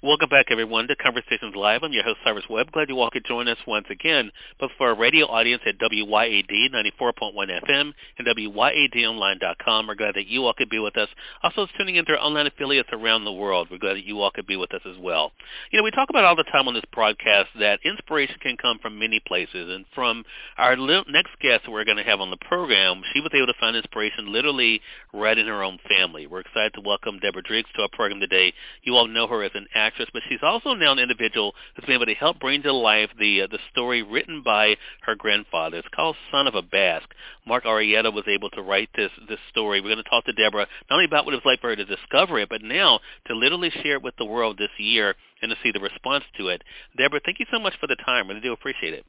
Welcome back, everyone, to Conversations Live. I'm your host, Cyrus Webb. Glad you all could join us once again, both for our radio audience at WYAD 94.1 FM and WYADonline.com. We're glad that you all could be with us. Also, tuning into our online affiliates around the world. We're glad that you all could be with us as well. You know, we talk about all the time on this broadcast that inspiration can come from many places, and from our next guest we're going to have on the program, she was able to find inspiration literally right in her own family. We're excited to welcome Deborah Driggs to our program today. You all know her as an actor actress, but she's also now an individual who's been able to help bring to life the uh, the story written by her grandfather. It's called Son of a Basque. Mark Arrieta was able to write this this story. We're going to talk to Deborah not only about what it was like for her to discover it, but now to literally share it with the world this year and to see the response to it. Deborah, thank you so much for the time. Really do appreciate it.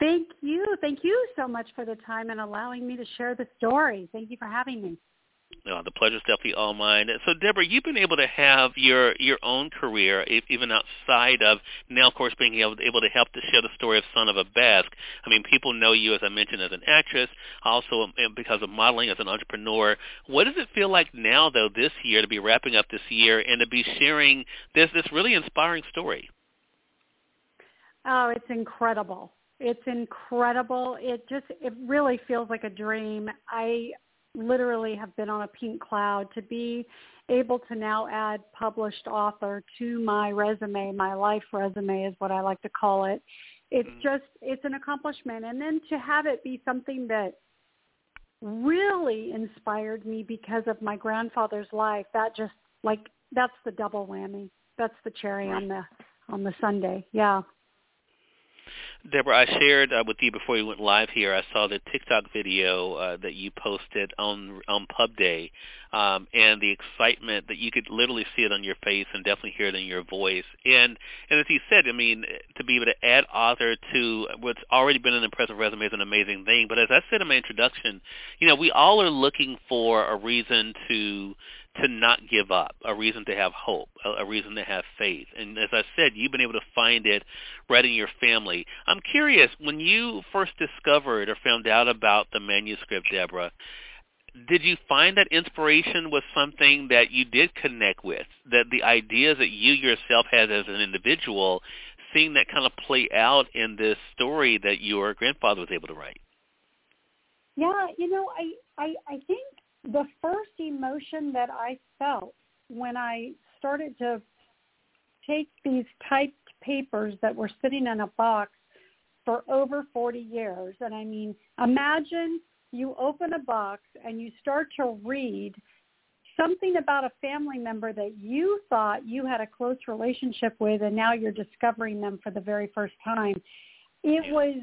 Thank you. Thank you so much for the time and allowing me to share the story. Thank you for having me. No, the pleasure's definitely all mine. So, Deborah, you've been able to have your your own career, even outside of now, of course, being able, able to help to share the story of Son of a Basque. I mean, people know you, as I mentioned, as an actress, also um, because of modeling as an entrepreneur. What does it feel like now, though, this year to be wrapping up this year and to be sharing this this really inspiring story? Oh, it's incredible. It's incredible. It just it really feels like a dream. I literally have been on a pink cloud to be able to now add published author to my resume, my life resume is what I like to call it. It's mm-hmm. just, it's an accomplishment. And then to have it be something that really inspired me because of my grandfather's life, that just like, that's the double whammy. That's the cherry on the, on the sundae. Yeah. Deborah, I shared uh, with you before you went live here. I saw the TikTok video uh, that you posted on on Pub Day, um, and the excitement that you could literally see it on your face and definitely hear it in your voice. And and as you said, I mean, to be able to add author to what's already been an impressive resume is an amazing thing. But as I said in my introduction, you know, we all are looking for a reason to to not give up, a reason to have hope, a, a reason to have faith. And as I said, you've been able to find it right in your family. I'm curious, when you first discovered or found out about the manuscript, Deborah, did you find that inspiration was something that you did connect with, that the ideas that you yourself had as an individual, seeing that kind of play out in this story that your grandfather was able to write? Yeah, you know, I, I, I think the first emotion that I felt when I started to take these typed papers that were sitting in a box for over 40 years, and I mean, imagine you open a box and you start to read something about a family member that you thought you had a close relationship with and now you're discovering them for the very first time. It was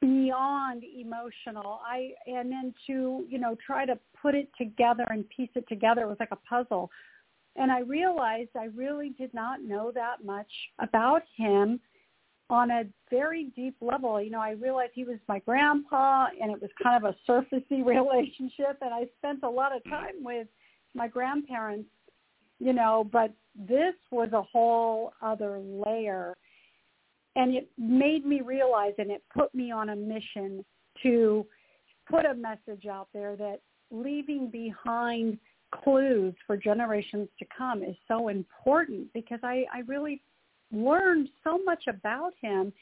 beyond emotional. I and then to, you know, try to put it together and piece it together It was like a puzzle. And I realized I really did not know that much about him on a very deep level. You know, I realized he was my grandpa and it was kind of a surfacey relationship and I spent a lot of time with my grandparents, you know, but this was a whole other layer and it made me realize and it put me on a mission to put a message out there that leaving behind clues for generations to come is so important because I, I really learned so much about him.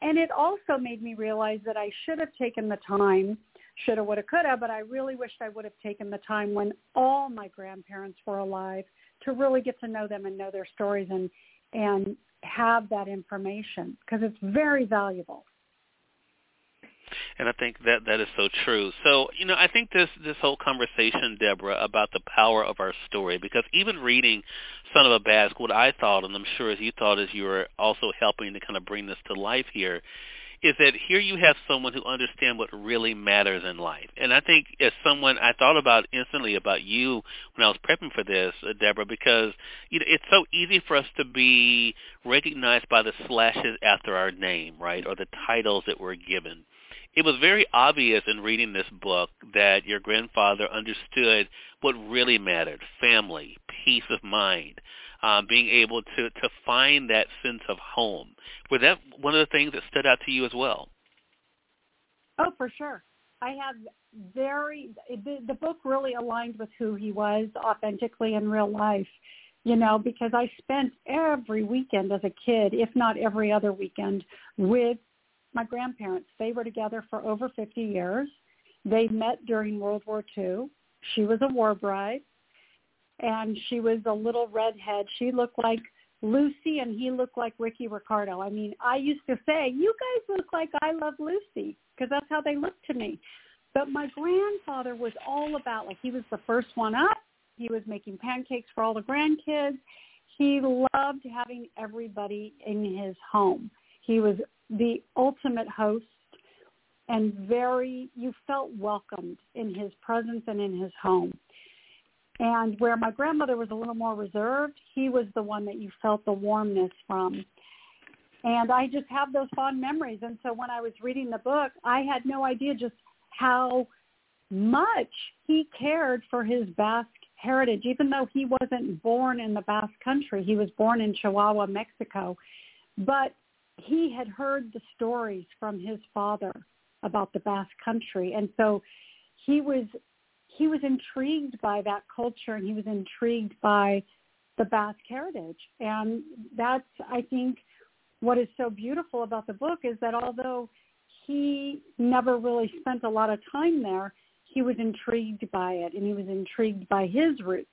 And it also made me realize that I should have taken the time, shoulda, woulda, coulda, but I really wished I would have taken the time when all my grandparents were alive to really get to know them and know their stories and, and have that information because it's very valuable. And I think that that is so true. So, you know, I think this this whole conversation, Deborah, about the power of our story, because even reading Son of a Basque, what I thought, and I'm sure as you thought as you were also helping to kind of bring this to life here, is that here you have someone who understands what really matters in life. And I think as someone, I thought about instantly about you when I was prepping for this, uh, Deborah, because you know it's so easy for us to be recognized by the slashes after our name, right, or the titles that we're given it was very obvious in reading this book that your grandfather understood what really mattered: family, peace of mind, um, being able to to find that sense of home. Was that one of the things that stood out to you as well? Oh, for sure. I have very the, the book really aligned with who he was authentically in real life. You know, because I spent every weekend as a kid, if not every other weekend, with my grandparents. They were together for over 50 years. They met during World War II. She was a war bride, and she was a little redhead. She looked like Lucy, and he looked like Ricky Ricardo. I mean, I used to say, "You guys look like I Love Lucy," because that's how they looked to me. But my grandfather was all about like he was the first one up. He was making pancakes for all the grandkids. He loved having everybody in his home. He was the ultimate host and very, you felt welcomed in his presence and in his home. And where my grandmother was a little more reserved, he was the one that you felt the warmness from. And I just have those fond memories. And so when I was reading the book, I had no idea just how much he cared for his Basque heritage, even though he wasn't born in the Basque country. He was born in Chihuahua, Mexico. But he had heard the stories from his father about the Basque country, and so he was he was intrigued by that culture, and he was intrigued by the Basque heritage, and that's I think what is so beautiful about the book is that although he never really spent a lot of time there, he was intrigued by it, and he was intrigued by his roots.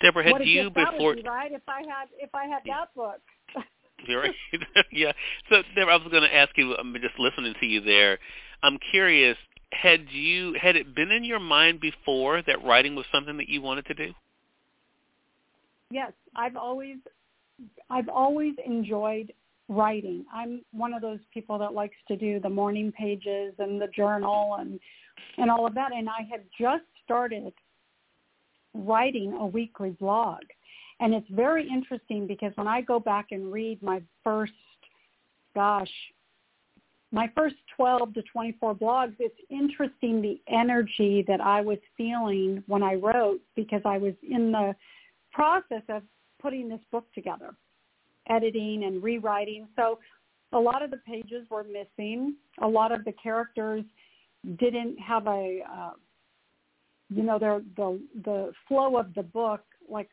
Deborah, had you before be, right? If I had if I had that book. right. yeah. So Deborah, I was going to ask you. I'm just listening to you there. I'm curious. Had you had it been in your mind before that writing was something that you wanted to do? Yes, I've always I've always enjoyed writing. I'm one of those people that likes to do the morning pages and the journal and and all of that and I had just started writing a weekly blog. And it's very interesting because when I go back and read my first, gosh, my first 12 to 24 blogs, it's interesting the energy that I was feeling when I wrote because I was in the process of putting this book together, editing and rewriting. So a lot of the pages were missing. A lot of the characters didn't have a uh, you know, the the the flow of the book, like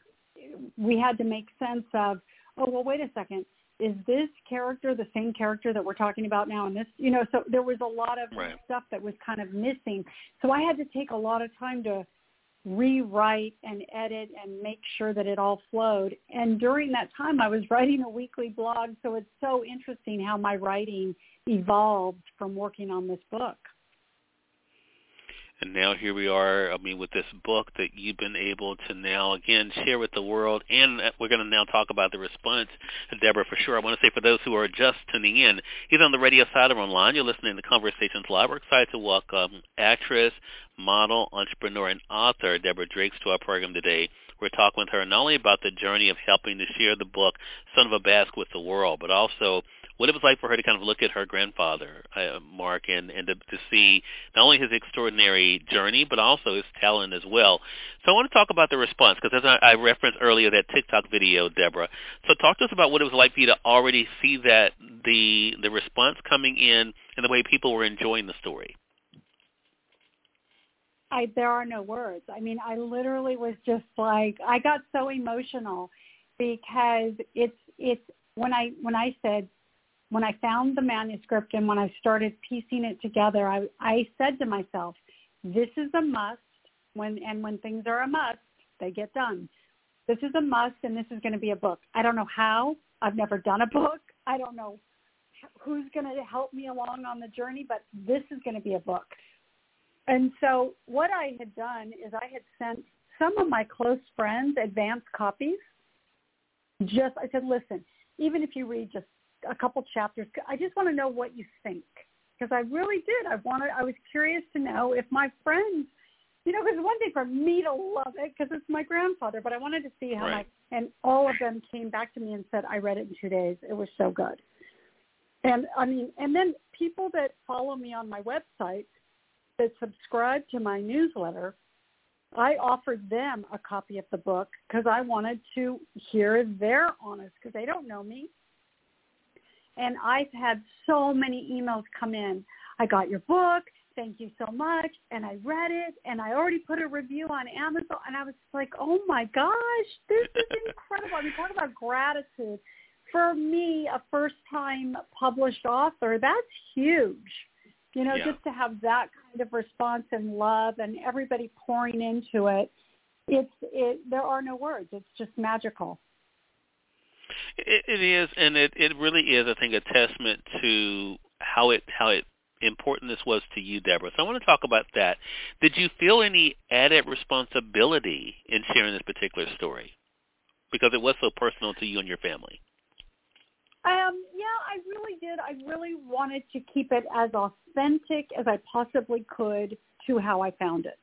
we had to make sense of, oh well, wait a second, is this character the same character that we're talking about now? And this, you know, so there was a lot of right. stuff that was kind of missing. So I had to take a lot of time to rewrite and edit and make sure that it all flowed. And during that time, I was writing a weekly blog, so it's so interesting how my writing evolved from working on this book and now here we are i mean with this book that you've been able to now again share with the world. And we're going to now talk about the response deborah for sure. I want to say for those who are just tuning in either on the radio side or online you're listening to conversations live. We're excited to welcome actress model entrepreneur and author deborah Driggs to our program today. We're talking with her not only about the journey of helping to share the book son of a basque with the world but also what it was like for her to kind of look at her grandfather, uh, Mark, and, and to, to see not only his extraordinary journey, but also his talent as well. So I want to talk about the response, because as I, I referenced earlier, that TikTok video, Deborah. So talk to us about what it was like for you to already see that, the, the response coming in and the way people were enjoying the story. I, there are no words. I mean, I literally was just like, I got so emotional because it's, it's, when I, when I said when I found the manuscript and when I started piecing it together, I, I said to myself, this is a must when, and when things are a must, they get done. This is a must and this is going to be a book. I don't know how. I've never done a book. I don't know who's going to help me along on the journey, but this is going to be a book. And so what I had done is I had sent some of my close friends advance copies. Just, I said, listen, even if you read just a couple chapters. I just want to know what you think because I really did. I wanted. I was curious to know if my friends, you know, because one thing for me to love it because it's my grandfather, but I wanted to see how right. my and all of them came back to me and said I read it in two days. It was so good. And I mean, and then people that follow me on my website that subscribe to my newsletter, I offered them a copy of the book because I wanted to hear their honest because they don't know me. And I've had so many emails come in. I got your book. Thank you so much. And I read it and I already put a review on Amazon and I was like, oh my gosh, this is incredible. I mean, talk about gratitude. For me, a first time published author, that's huge. You know, Yeah. just to have that kind of response and love and everybody pouring into it, it's it there are no words. It's just magical. It, it is, and it it really is. I think a testament to how it how it important this was to you, Deborah. So I want to talk about that. Did you feel any added responsibility in sharing this particular story because it was so personal to you and your family? Um, yeah, I really did. I really wanted to keep it as authentic as I possibly could to how I found it,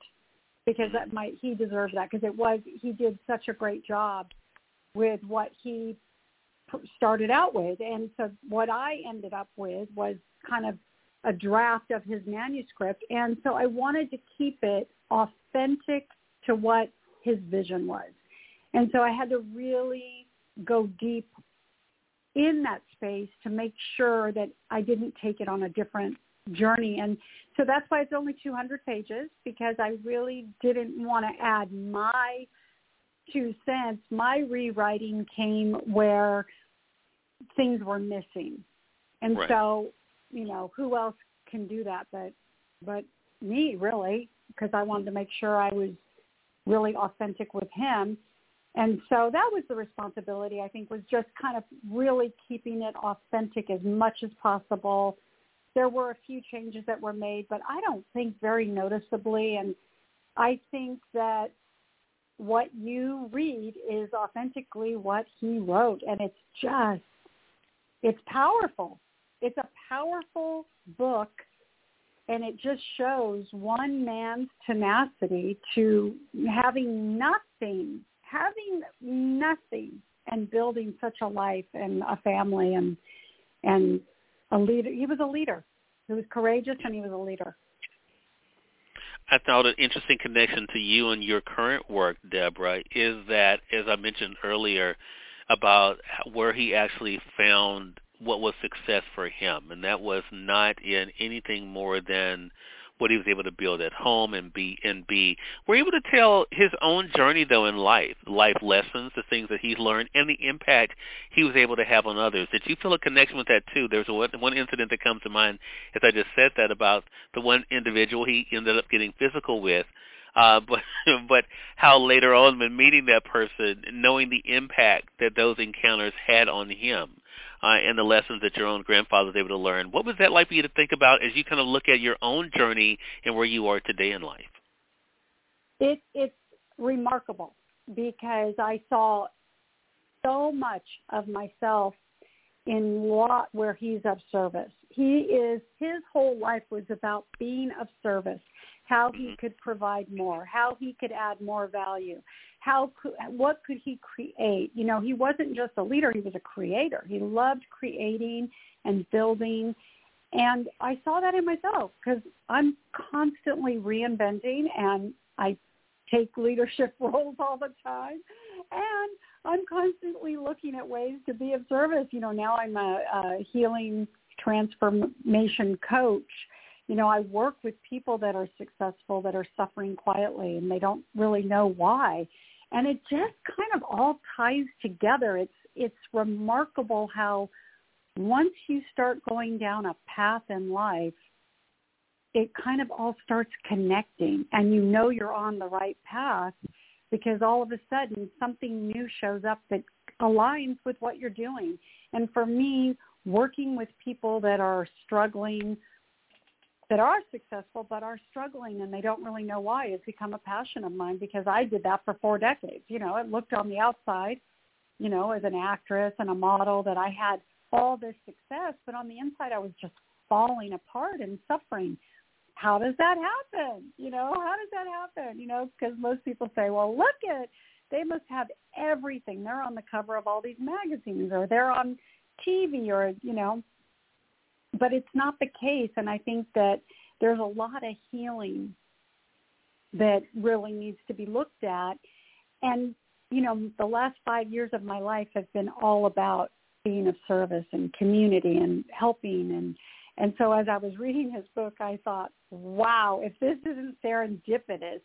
because that might he deserves that because it was he did such a great job with what he started out with, and so what I ended up with was kind of a draft of his manuscript, and so I wanted to keep it authentic to what his vision was, and so I had to really go deep in that space to make sure that I didn't take it on a different journey. And so that's why it's only 200 pages because I really didn't want to add my two cents. My rewriting came where things were missing. And Right. so, you know, who else can do that but but me really because I wanted to make sure I was really authentic with him. And so that was the responsibility, I think, was just kind of really keeping it authentic as much as possible. There were a few changes that were made, but I don't think very noticeably. And I think that what you read is authentically what he wrote. And it's just, it's powerful. It's a powerful book. And it just shows one man's tenacity to having nothing having nothing and building such a life and a family and and a leader he was a leader he was courageous and he was a leader I thought an interesting connection to you and your current work, Deborah, is that, as I mentioned earlier, about where he actually found what was success for him, and that was not in anything more than what he was able to build at home and be and be. We're able to tell his own journey though in life life lessons the things that he's learned and the impact he was able to have on others. Did you feel a connection with that too? There's one, one incident that comes to mind as i just said that about the one individual he ended up getting physical with uh, but but how later on when meeting that person, knowing the impact that those encounters had on him, uh, and the lessons that your own grandfather was able to learn, what was that like for you to think about as you kind of look at your own journey and where you are today in life? it it's remarkable because i saw so much of myself in Lot where he's of service. He is his whole life was about being of service, how he mm-hmm. could provide more, how he could add more value, how could, what could he create? You know, he wasn't just a leader, he was a creator. He loved creating and building and I saw that in myself because I'm constantly reinventing and I take leadership roles all the time. And I'm constantly looking at ways to be of service. You know, now I'm a, a healing transformation coach. You know, I work with people that are successful that are suffering quietly and they don't really know why. And it just kind of all ties together. It's it's remarkable how once you start going down a path in life, it kind of all starts connecting and you know you're on the right path because all of a sudden something new shows up that aligns with what you're doing. And for me, working with people that are struggling, that are successful but are struggling and they don't really know why has become a passion of mine because I did that for four decades. You know, it looked on the outside, you know, as an actress and a model that I had all this success, but on the inside I was just falling apart and suffering. How does that happen? You know, how does that happen? You know, because most people say, well, look at, they must have everything. They're on the cover of all these magazines or they're on TV or, you know, but it's not the case. And I think that there's a lot of healing that really needs to be looked at. And, you know, the last five years of my life have been all about being of service and community and helping and and so as I was reading his book I thought, wow, if this isn't serendipitous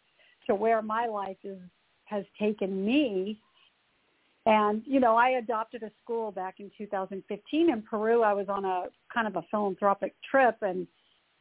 to where my life is has taken me and you know I adopted a school back in 2015 in Peru I was on a kind of a philanthropic trip and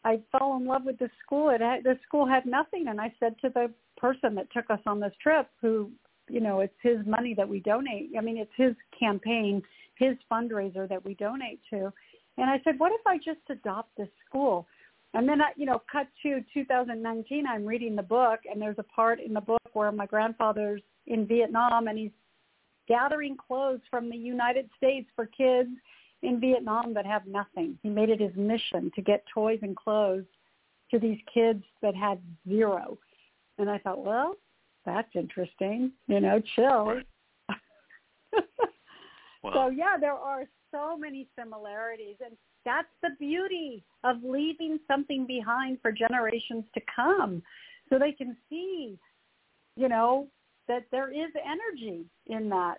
I fell in love with the school it had, the school had nothing and I said to the person that took us on this trip who you know it's his money that we donate I mean it's his campaign his fundraiser that we donate to. And I said, what if I just adopt this school? And then, I, you know, cut to 2019, I'm reading the book, and there's a part in the book where my grandfather's in Vietnam, and he's gathering clothes from the United States for kids in Vietnam that have nothing. He made it his mission to get toys and clothes to these kids that had zero. And I thought, well, that's interesting. You know, chill. Wow. So yeah, there are so many similarities and that's the beauty of leaving something behind for generations to come so they can see, you know, that there is energy in that.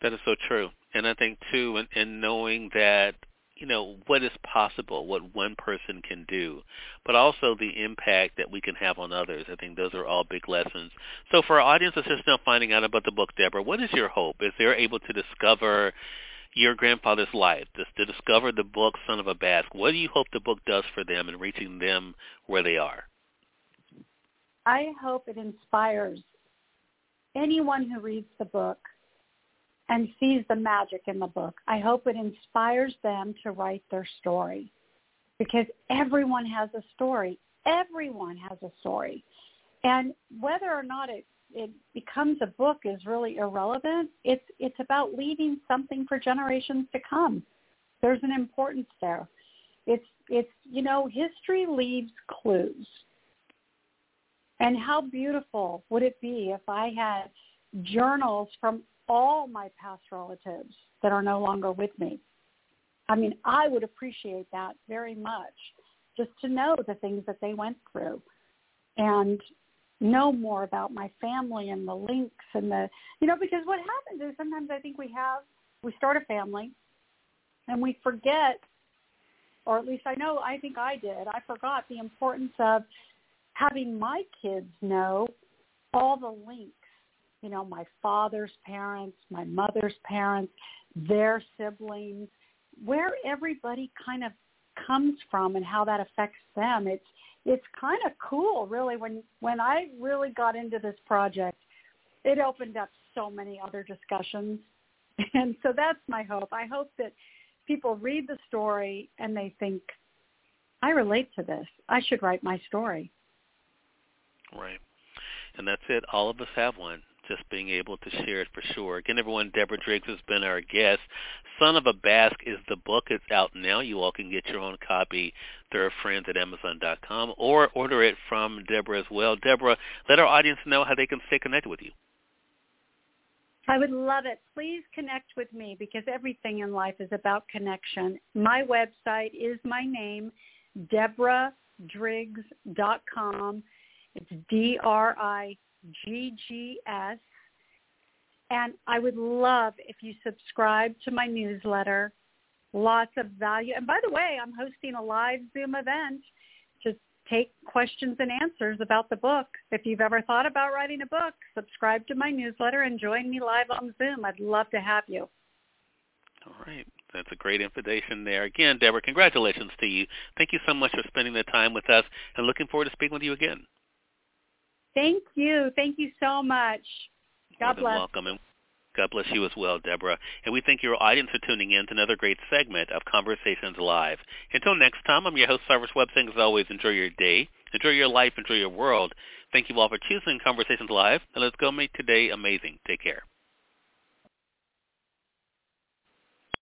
That is so true. And I think too in, in knowing that you know what is possible, what one person can do, but also the impact that we can have on others. I think those are all big lessons. So for our audience that's just now finding out about the book, Deborah, what is your hope? Is they're able to discover your grandfather's life, to, to discover the book Son of a Basque, what do you hope the book does for them in reaching them where they are? I hope it inspires anyone who reads the book and sees the magic in the book. I hope it inspires them to write their story because everyone has a story. Everyone has a story. And whether or not it, it becomes a book is really irrelevant. It's, it's about leaving something for generations to come. There's an importance there. It's, it's, you know, history leaves clues. And how beautiful would it be if I had journals from all my past relatives that are no longer with me. I mean, I would appreciate that very much, just to know the things that they went through and know more about my family and the links and the, you know, because what happens is sometimes I think we have, we start a family and we forget, or at least I know, I think I did, I forgot the importance of having my kids know all the links you know, my father's parents, my mother's parents, their siblings, where everybody kind of comes from and how that affects them. It's it's kind of cool really when when I really got into this project, it opened up so many other discussions. And so that's my hope. I hope that people read the story and they think I relate to this. I should write my story. Right. And that's it. All of us have one just being able to share it for sure. Again, everyone, Deborah Driggs has been our guest. Son of a Basque is the book. It's out now. You all can get your own copy through friends at Amazon.com or order it from Deborah as well. Deborah, let our audience know how they can stay connected with you. I would love it. Please connect with me because everything in life is about connection. My website is my name, DeborahDriggs.com. It's D-R-I-G-G-S. And I would love if you subscribe to my newsletter. Lots of value. And by the way, I'm hosting a live Zoom event to take questions and answers about the book. If you've ever thought about writing a book, subscribe to my newsletter and join me live on Zoom. I'd love to have you. All right. That's a great invitation there. Again, Deborah, congratulations to you. Thank you so much for spending the time with us and looking forward to speaking with you again. Thank you. Thank you so much. God bless. welcome. And God bless you as well, Deborah. And we thank your audience for tuning in to another great segment of Conversations Live. Until next time, I'm your host, Cyrus Webb, saying as always, enjoy your day, enjoy your life, enjoy your world. Thank you all for choosing Conversations Live, and let's go make today amazing. Take care.